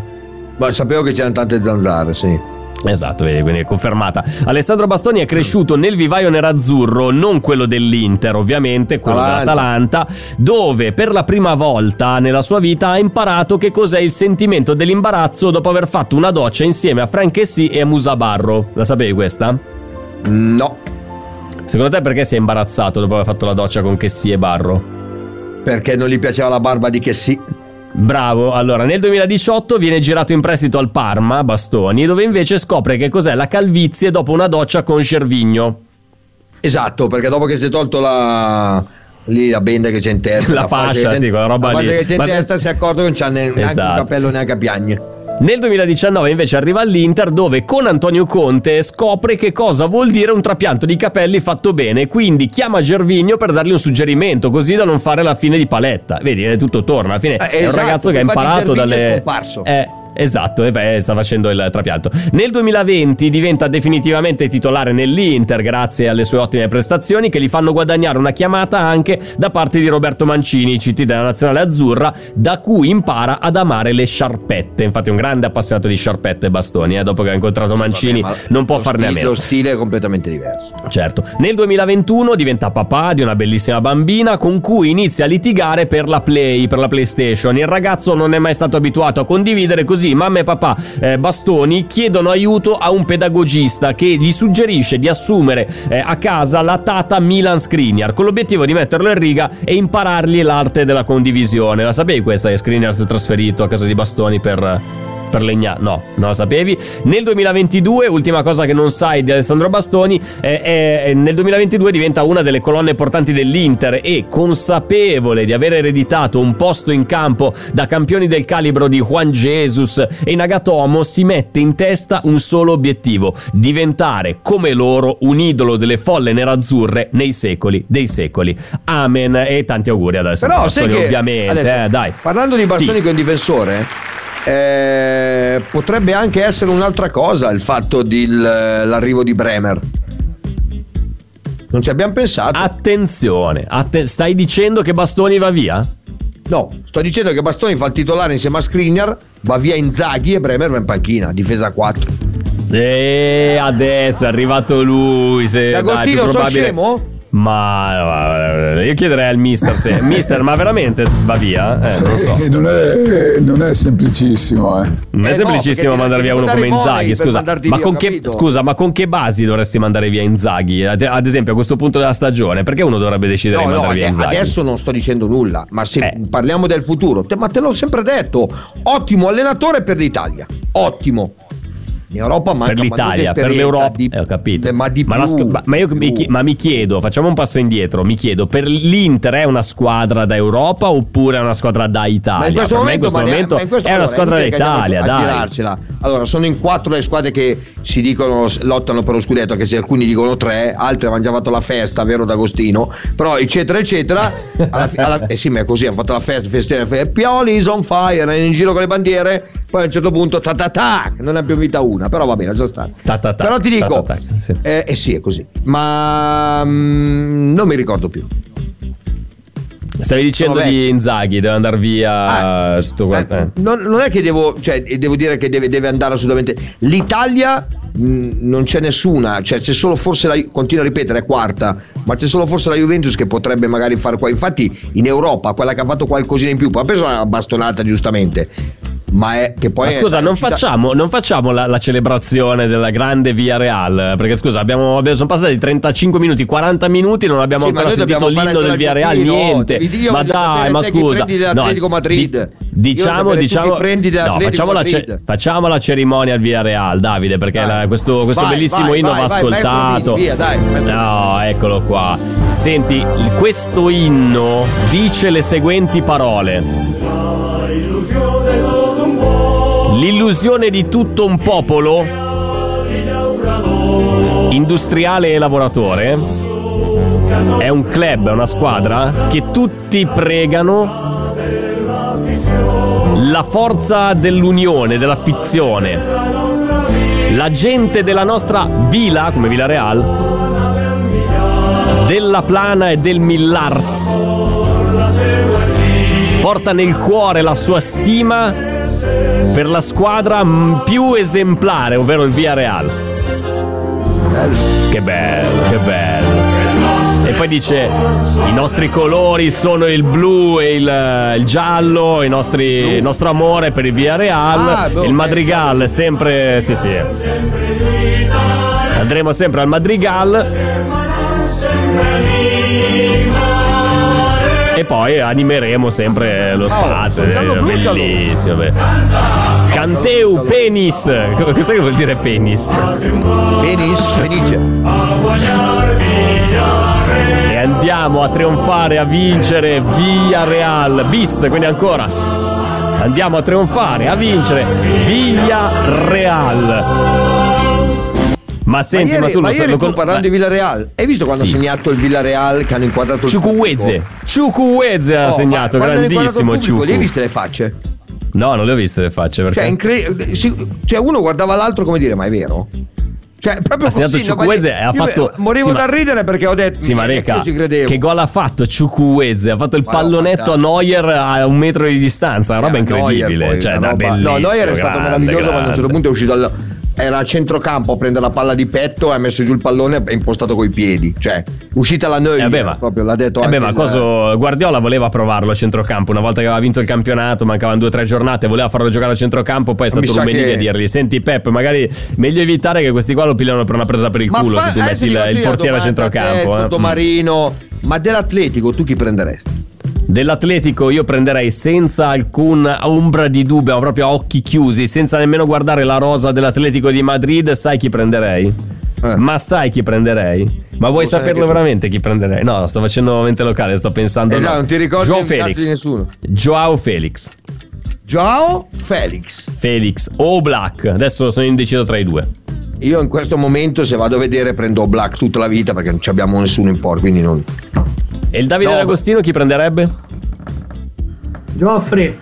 Ma sapevo che c'erano tante zanzare, sì. Esatto, vedi, quindi è confermata. Alessandro Bastoni è cresciuto nel vivaio nerazzurro, non quello dell'Inter, ovviamente, quello Atalanta. dell'Atalanta, dove per la prima volta nella sua vita ha imparato che cos'è il sentimento dell'imbarazzo dopo aver fatto una doccia insieme a Frank Essi e a Musa Barro. La sapevi questa? No, Secondo te perché si è imbarazzato dopo aver fatto la doccia con Chessy e Barro? perché non gli piaceva la barba di che sì. Bravo, allora nel 2018 viene girato in prestito al Parma, Bastoni, dove invece scopre che cos'è la calvizie dopo una doccia con Cervigno. Esatto, perché dopo che si è tolto la. Lì la benda che c'è in testa, La fascia, che c'è- sì, quella roba la lì. fascia che c'è in Ma- testa si è accorto che non c'ha ne- neanche Esatto. un capello neanche a piagne. Nel 2019 invece arriva all'Inter dove con Antonio Conte scopre che cosa vuol dire un trapianto di capelli fatto bene, quindi chiama Gervigno per dargli un suggerimento così da non fare la fine di paletta. Vedi, tutto torna, alla fine Eh, è un esatto, ragazzo che ha imparato Gervinho è dalle... scomparso. Eh, Esatto, e beh, sta facendo il trapianto. Nel 2020 diventa definitivamente titolare nell'Inter grazie alle sue ottime prestazioni che gli fanno guadagnare una chiamata anche da parte di Roberto Mancini, CT della nazionale azzurra, da cui impara ad amare le sciarpette. Infatti è un grande appassionato di sciarpette e bastoni, eh, dopo che ha incontrato Mancini Vabbè, non può farne a meno. Lo stile è completamente diverso. Certo. Nel 2021 diventa papà di una bellissima bambina con cui inizia a litigare per la Play, per la PlayStation. Il ragazzo non è mai stato abituato a condividere così mamma e papà eh, Bastoni chiedono aiuto a un pedagogista che gli suggerisce di assumere eh, a casa la Tata Milan Skriniar con l'obiettivo di metterlo in riga e imparargli l'arte della condivisione. La sapevi questa che Skriniar si è trasferito a casa di Bastoni per per Legna, no, non la sapevi. Nel 2022, ultima cosa che non sai di Alessandro Bastoni, eh, eh, nel 2022 diventa una delle colonne portanti dell'Inter e consapevole di aver ereditato un posto in campo da campioni del calibro di Juan Jesus e Nagatomo, si mette in testa un solo obiettivo, diventare come loro un idolo delle folle nerazzurre nei secoli dei secoli. Amen e tanti auguri ad Alessandro Però Bastoni, ovviamente, adesso, eh, dai. parlando di Bastoni Sì. che è un difensore, eh, potrebbe anche essere un'altra cosa il fatto dell'arrivo di Bremer. Non ci abbiamo pensato. Attenzione, atte- stai dicendo che Bastoni va via? No, sto dicendo che Bastoni fa il titolare insieme a Skriniar, va via Inzaghi e Bremer va in panchina, difesa 4. E adesso è arrivato lui. Se, dai, più Agostino, sono probabile. scemo? Ma ma, io chiederei al mister se. mister, ma veramente va via? Eh, non lo so. Eh, non, è, non è semplicissimo, eh. Non è Eh no, semplicissimo perché mandare via uno come Inzaghi. Scusa, ma via, con che, scusa, ma con che basi dovresti mandare via Inzaghi? Ad, esempio, a questo punto della stagione, perché uno dovrebbe decidere No, di no, mandare via ade- Inzaghi? adesso non sto dicendo nulla, ma se Eh. parliamo del futuro, te- ma te l'ho sempre detto, ottimo allenatore per l'Italia, ottimo. In Europa manca per l'Italia, per l'Europa, di, eh, ho capito. Ma di ma, la più, ma- io di mi, più. chi- ma mi chiedo, facciamo un passo indietro. Mi chiedo, per l'Inter è una squadra da Europa oppure è una squadra da Ma in Italia? questo per me in momento, questo momento in questo- è una squadra inutile che d'Italia, andiamo a dai. girarcela. Allora, sono in quattro le squadre che si dicono lottano per lo scudetto, anche se alcuni dicono tre, altri avevano già fatto la festa, vero D'Agostino? Però eccetera eccetera. Alla, alla- eh sì, ma è così, hanno fatto la festa, festa, fe- Pioli is on fire, in giro con le bandiere, poi a un certo punto ta ta ta, non ne abbiamo vita una, però va bene, già sta. Ta ta ta, Però ti dico, ta ta ta, sì. eh, eh sì, è così, ma mm, non mi ricordo più. Stavi dicendo di. Inzaghi, deve andare via Ah, tutto quanto. eh, eh. non, non è che devo, cioè, devo dire che deve, deve andare assolutamente. L'Italia mh, non c'è nessuna, cioè c'è solo forse la continuo a ripetere, è quarta, ma c'è solo forse la Juventus che potrebbe magari fare qua. Infatti, in Europa, quella che ha fatto qualcosina in più, poi ha preso una bastonata giustamente. Ma è che poi. Ma scusa, non facciamo, non facciamo la, la celebrazione della grande Via Real? Perché scusa, abbiamo, abbiamo- sono passati 35 minuti, 40 minuti, non abbiamo Sì, ancora sentito l'inno del Via Real, niente. Io Ma dai, ma scusa. Madrid. di- diciamo, diciamo, no, facciamo la, ce- facciamo la cerimonia al Via Real, Davide, perché la- questo, questo Vai, bellissimo vai, inno vai, va ascoltato. via, dai, no, eccolo qua. Senti, questo inno dice le seguenti parole. L'illusione di tutto un popolo, industriale e lavoratore, è un club, è una squadra che tutti pregano la forza dell'unione, dell'affizione. La gente della nostra villa, come Villa Real, della Plana e del Millars, porta nel cuore la sua stima per la squadra mm, più esemplare, ovvero il Via Real. Che bello, che bello. E poi dice: I nostri colori sono il blu e il, il giallo, i nostri- il nostro amore per il Via Real. Ah, boh, il Madrigal sempre. Sì, sì. Andremo sempre al Madrigal. E poi animeremo sempre lo spazio. buttalo, eh, buttalo. bellissimo. Canteu penis. Co- Cosa che vuol dire penis? Penis, felice. E andiamo a trionfare, a vincere via Real bis, quindi ancora. Andiamo a trionfare, a vincere via Real. Ma senti, ma ma, ieri, tu ma lo sai. lo con- parlando di Villarreal, hai visto quando Sì. ha segnato il Villarreal che hanno inquadrato il Ciucuezze. pubblico? Ciucuezze ha Oh, segnato, ma grandissimo Ciucu. Li hai viste le facce? No, non le ho viste le facce perché. Cioè, incre- si- cioè, uno guardava l'altro come dire, ma è vero? Cioè, proprio Ha segnato no, ma- e ha fatto- Morivo sì, ma- da ridere perché ho detto. Sì, ma "Minchia, Reca, che gol ha fatto Ciucuezze? Ha fatto il Ma pallonetto a. Neuer a un metro di distanza, una roba Eh, incredibile. poi, cioè, una roba-. No, Neuer è stato grande, meraviglioso quando a un certo punto è uscito dal. Era a centrocampo a prendere la palla di petto, ha messo giù il pallone e ha impostato coi piedi. Cioè, uscita la Neuer, Eh beh, ma, proprio l'ha detto eh beh, anche ma il- coso, Guardiola voleva provarlo a centrocampo una volta che aveva vinto il campionato, mancavano due o tre giornate, voleva farlo giocare a centrocampo, poi è stato sa Rummenigge che- a dirgli "Senti Pep, magari meglio evitare che questi qua lo pigliano per una presa per il Ma culo fa- se tu adesso metti ti il, il portiere a centrocampo". te, eh. Sottomarino, ma dell'Atletico tu chi prenderesti? Dell'Atletico io prenderei senza alcun ombra di dubbio, ma proprio a occhi chiusi, senza nemmeno guardare la rosa dell'Atletico di Madrid, sai chi prenderei? Eh. Ma sai chi prenderei? Ma vuoi saperlo veramente chi prenderei? No, sto facendo mente locale, sto pensando Esatto, no. non ti ricordi Joao Felix. di nessuno. Joao Felix. Joao Felix. Felix o Black. Adesso sono indeciso tra i due. Io in questo momento, se vado a vedere, prendo Black tutta la vita perché non ci abbiamo nessuno in porto, quindi non. E il Davide No, D'Agostino chi prenderebbe? Geoffrey.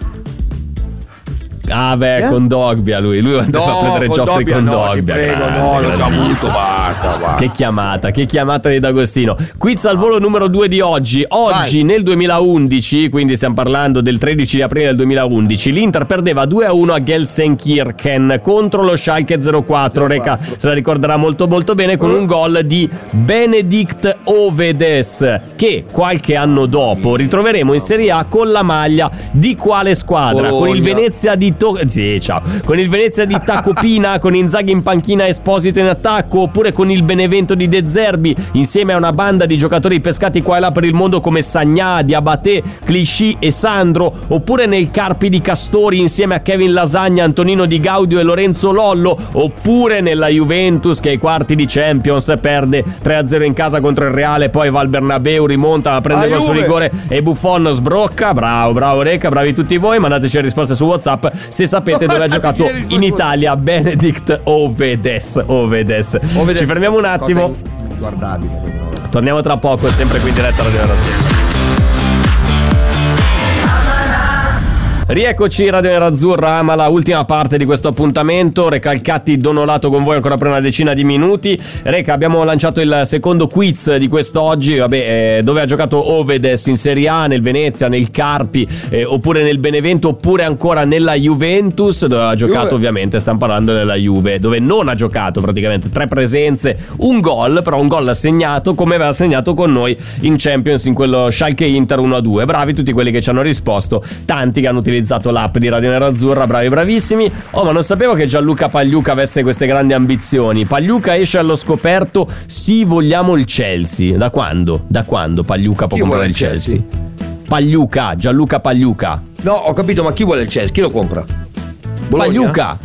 Ah, beh, Eh? con Dogbia lui. Lui andava a prendere con Geoffrey Dobbia con no, Dogbia. prego, no, grandissimo. avuto, basta, basta. Che chiamata, che chiamata di D'Agostino. Quiz al volo numero 2 di oggi. Oggi Vai. nel 2011, quindi stiamo parlando del 13 di aprile del 2011, l'Inter perdeva 2-1 a Gelsenkirchen contro lo Schalke 04. Reca se la ricorderà molto molto bene con un gol di Benedict Ovedes che qualche anno dopo ritroveremo in Serie A con la maglia di quale squadra? Con il Bologna. Venezia di di to- sì, ciao. Con il Venezia di Tacopina, con Inzaghi in panchina Esposito in attacco, oppure con il Benevento di De Zerbi, insieme a una banda di giocatori pescati qua e là per il mondo come Sagnà, Diabate, Clichy e Sandro, oppure nel Carpi di Castori insieme a Kevin Lasagna, Antonino Di Gaudio e Lorenzo Lollo, oppure nella Juventus che ai quarti di Champions perde 3-0 in casa contro il Reale, poi va al Bernabeu, rimonta, prende col suo rigore e Buffon sbrocca. Bravo, bravo Reca, bravi tutti voi. Mandateci le risposte su WhatsApp se sapete dove ha giocato in Italia Benedict Ovedes. Ovedes. Ovedes. Ci fermiamo un attimo. Guardabile. Torniamo tra poco, sempre qui in diretta alla Generazione. Rieccoci Radio Nerazzurra, ama la ultima parte di questo appuntamento. Recalcati Donolato con voi ancora per una decina di minuti. Reca, abbiamo lanciato il secondo quiz di quest'oggi. Vabbè, eh, dove ha giocato Ovedes in Serie A, nel Venezia, nel Carpi, eh, oppure nel Benevento, oppure ancora nella Juventus, dove ha giocato Juve. ovviamente, stiamo parlando della Juve, dove non ha giocato praticamente tre presenze, un gol, però un gol segnato come aveva segnato con noi in Champions in quello Schalke Inter 1-2. Bravi tutti quelli che ci hanno risposto, tanti che hanno utilizzato l'app di Radio Nerazzurra, bravi bravissimi. Oh, ma non sapevo che Gianluca Pagliuca avesse queste grandi ambizioni. Pagliuca esce allo scoperto, sì, vogliamo il Chelsea. Da quando? Da quando Pagliuca può Chi comprare il il Chelsea? Pagliuca, Gianluca Pagliuca. No, ho capito, ma chi vuole il Chelsea? Chi lo compra? Bologna? Pagliuca.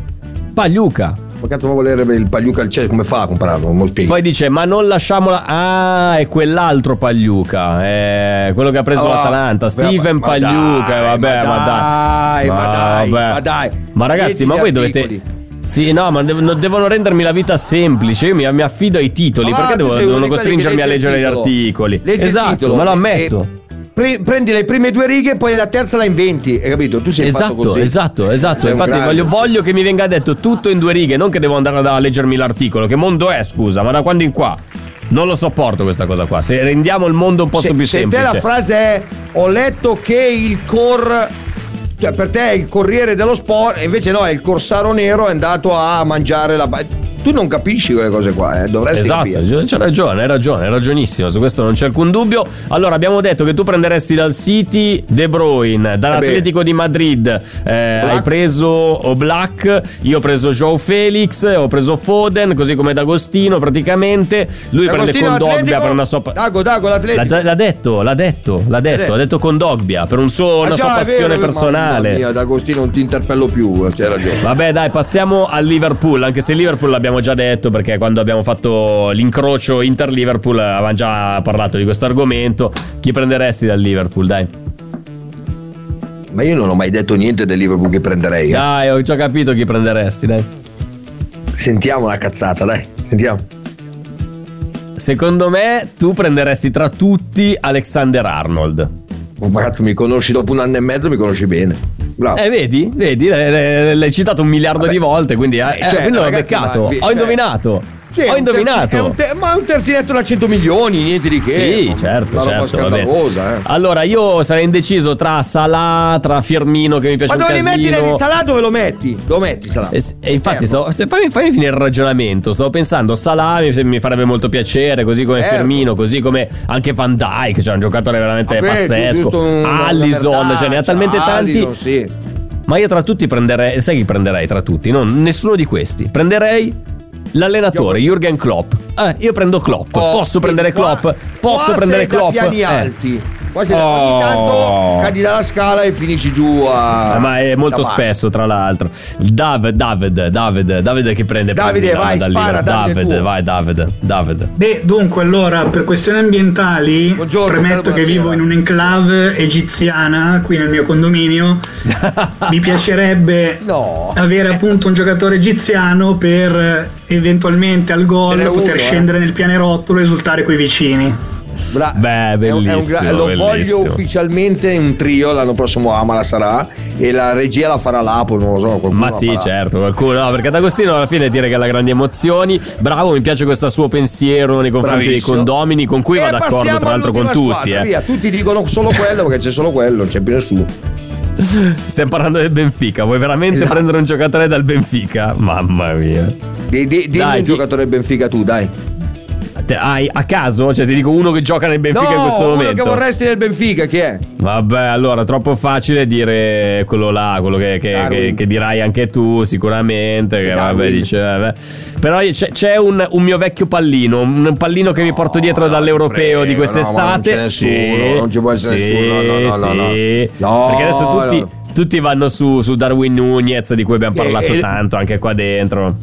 Pagliuca. Ma cazzo vuole volere il Pagliuca al Chelsea? Come fa a comprarlo? Non lo spieghi. Poi dice: Ma non lasciamola. Ah, è quell'altro Pagliuca. È quello che ha preso Ah, l'Atalanta. Steven ma Pagliuca. dai, vabbè, ma, ma dai. ma dai, ma dai. Ma ragazzi, ma voi dovete. Sì, no, ma dev- devono rendermi la vita semplice. Io mi, mi affido ai titoli. Ma perché devo- devono costringermi a leggere gli articoli? Leggi esatto, ma lo ammetto. e pre- prendi le prime due righe e poi la terza la inventi, hai capito? Tu sei Esatto, esatto, esatto. Sei Infatti voglio, voglio che mi venga detto tutto in due righe, non che devo andare a leggermi l'articolo. Che mondo è, scusa, ma da quando in qua? Non lo sopporto questa cosa qua. Se rendiamo il mondo un posto se, più se semplice. te la frase è ho letto che il cor cioè per te è il corriere dello sport e invece no è il corsaro nero è andato a mangiare la tu non capisci quelle cose qua eh? dovresti Esatto, capire. c'è ragione, hai ragione, hai ragionissimo, su questo non c'è alcun dubbio. Allora, abbiamo detto che tu prenderesti dal City De Bruyne, dall'Atletico di Madrid eh, hai preso Oblak, io ho preso Joe Felix, ho preso Foden, così come D'Agostino praticamente. Lui prende D'Agostino con Dogbia per una sua... Dago Dago l'Atletico L'ha, l'ha detto, l'ha detto, l'ha detto, ha detto con Dogbia per un suo- Ah, una già, sua passione vero, personale. mia, D'Agostino non ti interpello più eh, c'è ragione Vabbè, dai, passiamo al Liverpool. Anche se Liverpool l'abbiamo già detto, perché quando abbiamo fatto l'incrocio Inter-Liverpool avevamo già parlato di questo argomento. Chi prenderesti dal Liverpool, dai? ma io non ho mai detto niente del Liverpool che prenderei eh. Dai, ho già capito chi prenderesti, dai. sentiamo la cazzata dai sentiamo Secondo me, tu prenderesti tra tutti Alexander Arnold. Oh, ma cazzo mi conosci dopo un anno e mezzo mi conosci bene bravo Eh, vedi? Vedi? L'hai- L'hai citato un miliardo Vabbè. di volte, quindi, eh, Eh, cioè, quindi l'ho ragazzi, beccato. ma- Ho cioè- indovinato. Sì, Ho indovinato. è te- ma è un terzinetto da 100 milioni, niente di che. Sì, certo, certo. va bene. eh. Allora, io sarei indeciso tra Salah, tra Firmino, che mi piace Ma un dove li metti casino. nel salato dove lo metti? Lo metti salato? E, e infatti, stavo, se fammi, fammi finire il ragionamento. Stavo pensando, Salah mi, mi farebbe molto piacere, così come Certo. Firmino, così come anche Van Dyke, cioè un giocatore veramente Vabbè, pazzesco. un- Allison, cioè ne ha talmente tanti. Allison, sì. Ma io tra tutti prenderei, sai chi prenderei tra tutti? Non, nessuno di questi. Prenderei l'allenatore Jürgen Klopp. Eh, io prendo Klopp. Oh, Posso prendere Klopp? Posso prendere Klopp? Eh. alti. Qua sei da- Oh. ogni tanto cadi dalla scala e finisci giù a. Eh, ma è molto da spesso, tra l'altro. Il David, David, David, David che prende Davide, prende vai, dal spara, David, vai, David, David. Beh, dunque, allora, per questioni ambientali, Buongiorno, premetto che vivo in un'enclave egiziana qui nel mio condominio. Mi piacerebbe No. avere appunto un giocatore egiziano per eh, eventualmente al gol poter uno, eh. scendere nel pianerottolo e esultare coi vicini. Bra- Beh, è un- è un gra- bellissimo, lo bellissimo. voglio ufficialmente in un trio l'anno prossimo Amala sarà e la regia la farà l'Apo, non lo so. Ma sì, farà. certo, qualcuno. No, perché D'Agostino alla fine ti regala grandi emozioni. Bravo, mi piace questo suo pensiero nei confronti Bravissimo. dei condomini, con cui E va d'accordo, tra l'altro, con tutti. squadra, eh. via. Tutti dicono solo quello perché c'è solo quello, non c'è più nessuno. Stiamo parlando del Benfica. Vuoi veramente Esatto. prendere un giocatore dal Benfica? Mamma mia. Di, di, dimmi Dai, un chi- giocatore del Benfica tu, dai. Hai a caso? Cioè, ti dico uno che gioca nel Benfica no, in questo momento. che vorresti nel Benfica, chi è? Vabbè, allora, troppo facile dire quello là, quello che, che- che- che dirai anche tu, sicuramente. Che vabbè, dice, vabbè. Però c'è, c'è un, un mio vecchio pallino, un pallino che mi porto dietro no, dall'europeo ti di prego, quest'estate. no, non c'è sì, nessuno, non ci può essere sì, nessuno, no, no, no, sì. no. Perché adesso No, tutti, no. Tutti vanno su, su Darwin Nunez, di cui abbiamo parlato e- tanto anche qua dentro.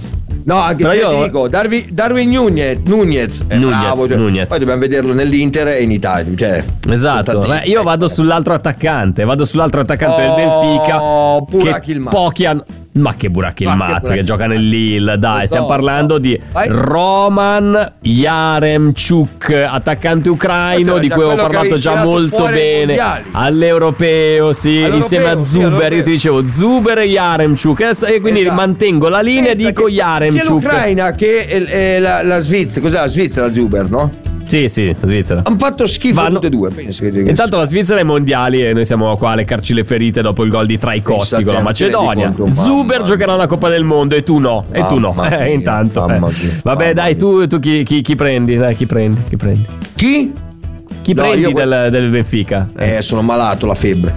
No, anche Però io dico, Darwin, Darwin Nunez, Nunez, è Nunez, bravo, cioè, Nunez. poi dobbiamo vederlo nell'Inter e in Italia, cioè, Esatto, Beh, io vado sull'altro attaccante, vado sull'altro attaccante del Oh, Benfica Burak che pochi hanno ma che Burak Ma che Yilmaz Burak che gioca Yilmaz. nel Lille, dai, Lo stiamo so, parlando so. di Vai. Roman Yaremchuk, attaccante ucraino di cui avevo che parlato già molto bene all'europeo, sì, All'europeo, insieme a sì, Zuber, io all'europeo. ti dicevo Zuber e Yaremchuk e quindi Esatto. mantengo la linea e dico che Sia Yaremchuk. l'Ucraina che eh, la, la Svizzera, cos'è la Svizzera, Zuber, no? Sì, sì, Svizzera. Hanno fatto schifo Vanno- tutte e due. pensa che- Intanto la Svizzera è ai mondiali e noi siamo qua a leccarci le ferite dopo il gol di Traikowski Pensa con la Macedonia. conto? Zuber giocherà la Coppa del Mondo e tu no. E tu no. Eh, mia, intanto. eh. mamma mia, Vabbè, dai, tu, tu chi, chi- chi prendi? Dai, chi prendi? Chi prendi? Chi? Chi No, prendi io- del, del Benfica? Eh, Eh, sono malato, la febbre.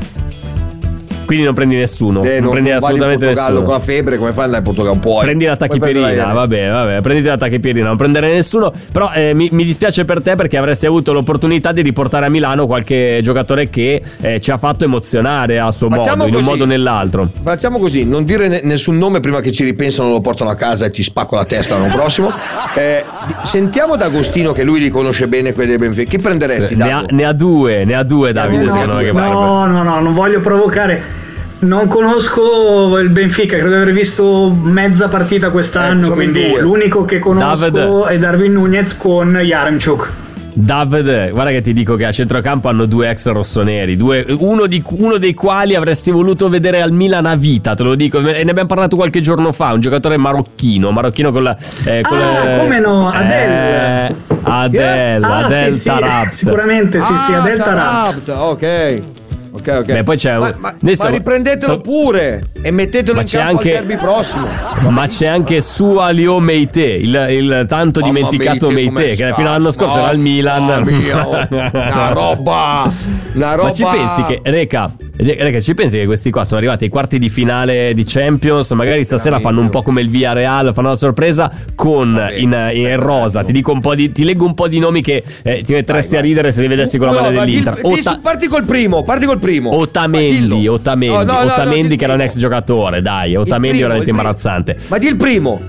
Quindi non prendi nessuno. Eh, non, prendi vado in assolutamente nessuno. con la febbre, come fai andare in Portogallo? Un po'. Prendi la tachipirina, vabbè, vabbè, prenditi la tachipirina, non prendere nessuno. Però eh, mi, mi dispiace per te perché avresti avuto l'opportunità di riportare a Milano qualche giocatore che eh, ci ha fatto emozionare a suo Facciamo modo, in un così. modo o nell'altro. Facciamo così, non dire ne- nessun nome prima che ci ripensano, lo portano a casa e ti spacco la testa l'anno prossimo. Eh, sentiamo da Agostino che lui li conosce bene quelli del Benfica. Chi prenderesti? Sì, ne, ha, ne ha due, ne ha due Davide, no, secondo me che no, farebbe. no, no, non voglio provocare. Non conosco il Benfica, credo di aver visto mezza partita Eh, quest'anno, in quindi due. l'unico che conosco David. è Darwin Nunez con Yaremchuk. Davide, guarda che ti dico che a centrocampo hanno due ex rossoneri, due- uno, di- uno dei quali avresti voluto vedere al Milan a vita, te lo dico, e ne abbiamo parlato qualche giorno fa, un giocatore marocchino, marocchino con la... eh, con Ah, la- come no, Adel. Eh, Adel, Ah, Adel sì, sì, Tarabt. Sicuramente, sì, sì, Ah, Adel Tarat. Taarabt, Ok. Ok, ok. Beh, poi c'è un- Ma, ma- ma riprendetelo sto- pure e mettetelo in c'è campo anche- al derby prossimo. Ma c'è anche Sualio Meite, il, il tanto Mamma dimenticato com'è Meite, che fino all'anno scorso era al Milan. Mia, oh. Una roba, una roba. Ma ci pensi che, Reca, Reca, ci pensi che questi qua sono arrivati ai quarti di finale di Champions? Magari stasera fanno un po' come il Via Real, fanno una sorpresa con Vabbè, in, in rosa. Ti, dico un po' di, ti leggo un po' di nomi che eh, ti metteresti Vai, a ridere se li vedessi con la maglia ma dell'Inter. dillo- Ota- parti col primo, parti col primo. Otamendi. Otamendi, No, no, Otamendi il che era un ex giocatore, dai, Il Otamendi è veramente il imbarazzante. Ma di il primo.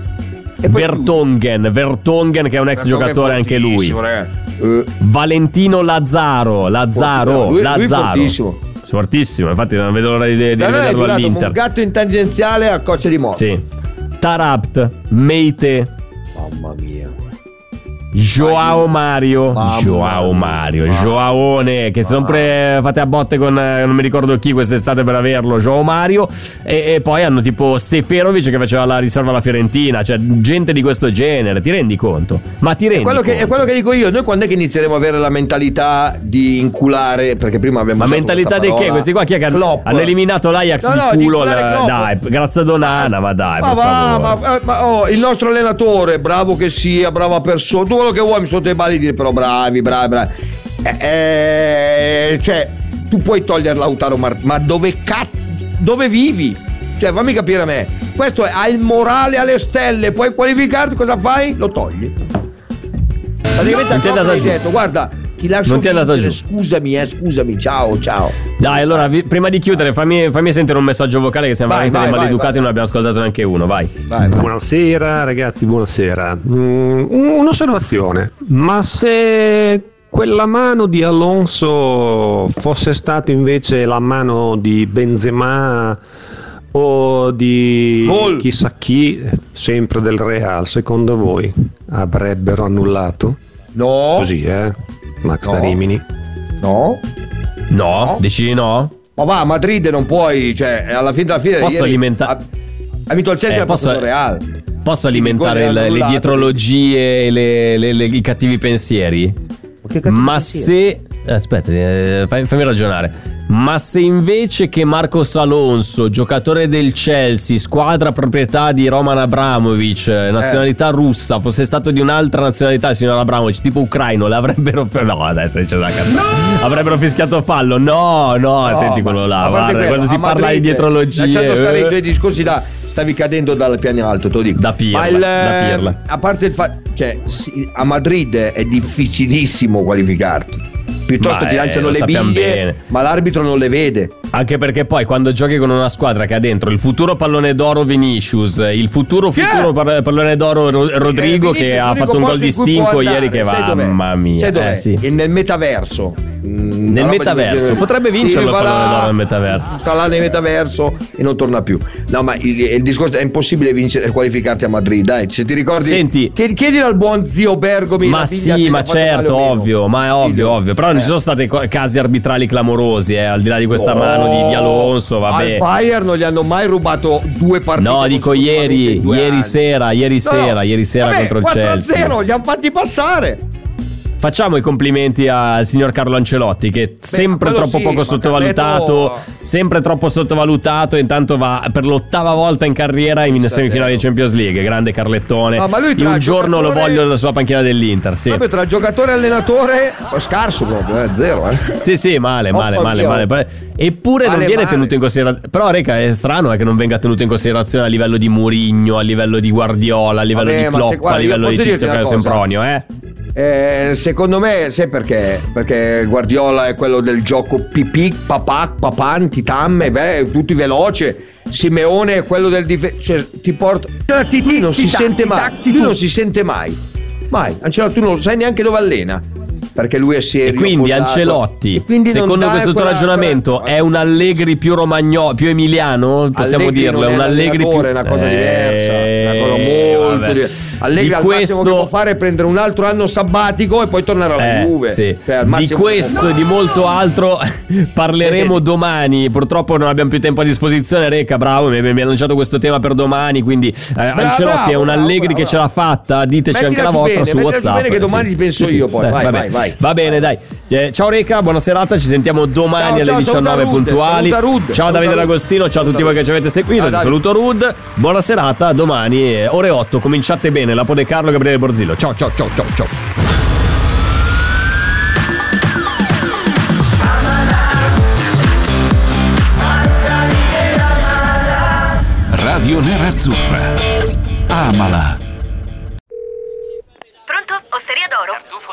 Vertongen, Vertongen che è un ex chiudo. giocatore anche lui. Eh, Valentino Lazzaro, Lazzaro, Lazzaro. Fortissimo. Infatti non vedo l'ora di, di rivederlo all'Inter. un gatto in tangenziale a coccia di morte. Sì. Tarabt, Meite, Mamma mia. Joao Mario, Mamma Joao. Mario, Joaone che sempre fate a botte con eh, non mi ricordo chi quest'estate per averlo, Joao Mario e, e poi hanno tipo Seferovic che faceva la riserva alla Fiorentina, cioè gente di questo genere, ti rendi conto? Ma ti rendi È quello, che, è quello che dico io. Noi quando è che inizieremo a avere la mentalità di inculare? Perché prima abbiamo Ma mentalità di che? Questi qua chi è che hanno, hanno eliminato l'Ajax No, no, di di culo? la- Klopp. dai, grazie a Donana, ma dai, Ma va, favore. ma, eh, ma, oh, il nostro allenatore, bravo che sia, brava persona, quello che vuoi, mi sto te bali dire, però bravi, bravi, bravi. Eh, eh, cioè, tu puoi togliere Lautaro Martinez, ma dove cazzo, dove vivi? Cioè, fammi capire a me. Questo è, ha il morale alle stelle, puoi qualificarti, cosa fai? Lo togli. Praticamente è a andata hai detto, guarda, ti lascio Non ti è andata vincere, giù. Scusami, eh, scusami, ciao, ciao. Dai, allora, vi- prima di chiudere, fammi, fammi sentire un messaggio vocale che siamo Vai, veramente vai, maleducati vai. non abbiamo ascoltato neanche uno, vai. Vai, vai. Buonasera ragazzi, buonasera. Mm, un'osservazione, ma se quella mano di Alonso fosse stata invece la mano di Benzema o di Gol. chissà chi, sempre del Real, secondo voi avrebbero annullato? No, Così, eh? Max No. da Rimini. no. No? No. Dici di no? Ma va, a Madrid non puoi, cioè, alla fine della fine Posso ieri alimenta- ha, vinto il Chelsea Eh, posso- Real. Posso alimentare il- le dietrologie e le- le- le- i cattivi pensieri? che cattivi Ma pensieri? se. Aspetta, eh, fammi ragionare. Ma se invece che Marcos Alonso, giocatore del Chelsea, squadra proprietà di Roman Abramovic, eh, nazionalità russa, fosse stato di un'altra nazionalità, signor Abramovic, tipo ucraino, l'avrebbero. No, adesso c'è da cazzo. Avrebbero fischiato fallo. No, no, No, senti quello là. Guarda, quello, quando si a parla di Madrid, dietrologie. Lasciando stare i eh. tuoi discorsi là, stavi cadendo dal piano alto, te lo dico. Da pirla, il, da eh, pirla. A parte il fatto, cioè, a Madrid è difficilissimo qualificarti. Piuttosto Ma, ti eh, lanciano lo le biglie, bene. ma l'arbitro non le vede. Anche perché poi quando giochi con una squadra che ha dentro il futuro pallone d'oro Vinicius, il futuro futuro par- pallone d'oro Ro- Rodrigo Eh, che ha fatto un gol distinto può ieri che va, dov'è? mamma mia. Sai dov'è? Eh, sì. E nel metaverso. Mm, Nel di metaverso. Potrebbe vincerlo Sì, il pallone d'oro nel metaverso. Sta là nel metaverso e non torna più. No, ma il, il discorso è impossibile vincere e qualificarti a Madrid. Dai, se ti ricordi. Senti- chiedi- chiedilo al buon zio Bergomi. Ma sì, ma certo, ovvio, ma è ovvio, ovvio. Però Eh. Ci sono stati casi arbitrali clamorosi, eh, al di là di questa Oh, mano di, di Alonso, vabbè. Al Bayern non gli hanno mai rubato due partite. No, dico ieri, ieri anni. sera, ieri No, sera, ieri sera Vabbè, contro il 4-0, Chelsea. li hanno fatti passare. Facciamo i complimenti al signor Carlo Ancelotti che sempre quello troppo sì, poco sottovalutato, Carletto- sempre troppo sottovalutato, intanto va per l'ottava volta in carriera in semifinale di Champions League, grande Carlettone. No, ma lui un giorno lo giocatore- voglio sulla panchina dell'Inter, sì. Proprio tra giocatore e allenatore, oh, scarso proprio, eh, zero. Eh. Sì, sì, male, male, Oh, male, oddio. male. Eppure non Male, viene male. tenuto in considerazione. Però, Reca, è strano è che non venga tenuto in considerazione a livello di Murigno, a livello di Guardiola, a livello Vabbè, di se- Klopp, guarda, a livello di Tizio Caio? Sempronio, eh? Eh, secondo me, sai perché? Perché Guardiola è quello del gioco pipì, papà, papan, titam, e beh, tutti veloce. Simeone è quello del difesa. Cioè, ti porta. Cioè, Titi non si sente mai. Lui non si sente mai. Mai. Ancelotti, tu non lo sai neanche dove allena. Perché lui è serio. E quindi posato. Ancelotti, quindi secondo questo tuo ragionamento, quella- è un Allegri più romagno, più emiliano? Possiamo Allegri dirlo, è un Allegri più è una cosa Eh, diversa, è una cosa molto vabbè. diversa. Allegri Di al massimo che può questo fare è prendere un altro anno sabbatico e poi tornare alla Eh, Juve. sì. Cioè, Di questo e di molto altro parleremo Perché- domani. Purtroppo non abbiamo più tempo a disposizione. Reca, bravo, mi mi ha annunciato questo tema per domani. Quindi eh, Ancelotti bravo, è un bravo, Allegri bravo, che ce l'ha fatta. Diteci Mettila anche la vostra bene, su WhatsApp. bene che domani ci penso io poi. Dai, Vai, vabbè. vai, vai. Va bene, dai. Eh, ciao Reca, buona serata. Ci sentiamo domani Ciao, alle ciao, 19 saluta Rud, puntuali. saluta Rud, ciao Davide. D'Agostino, ciao a tutti voi che ci avete seguito. Ciao, Ti saluto Rud. Buona serata. Domani, eh, ore 8. Cominciate bene. La Pode Carlo Gabriele Borzillo. Ciao, ciao, ciao, ciao, ciao. Radio Nerazzurra. Amala.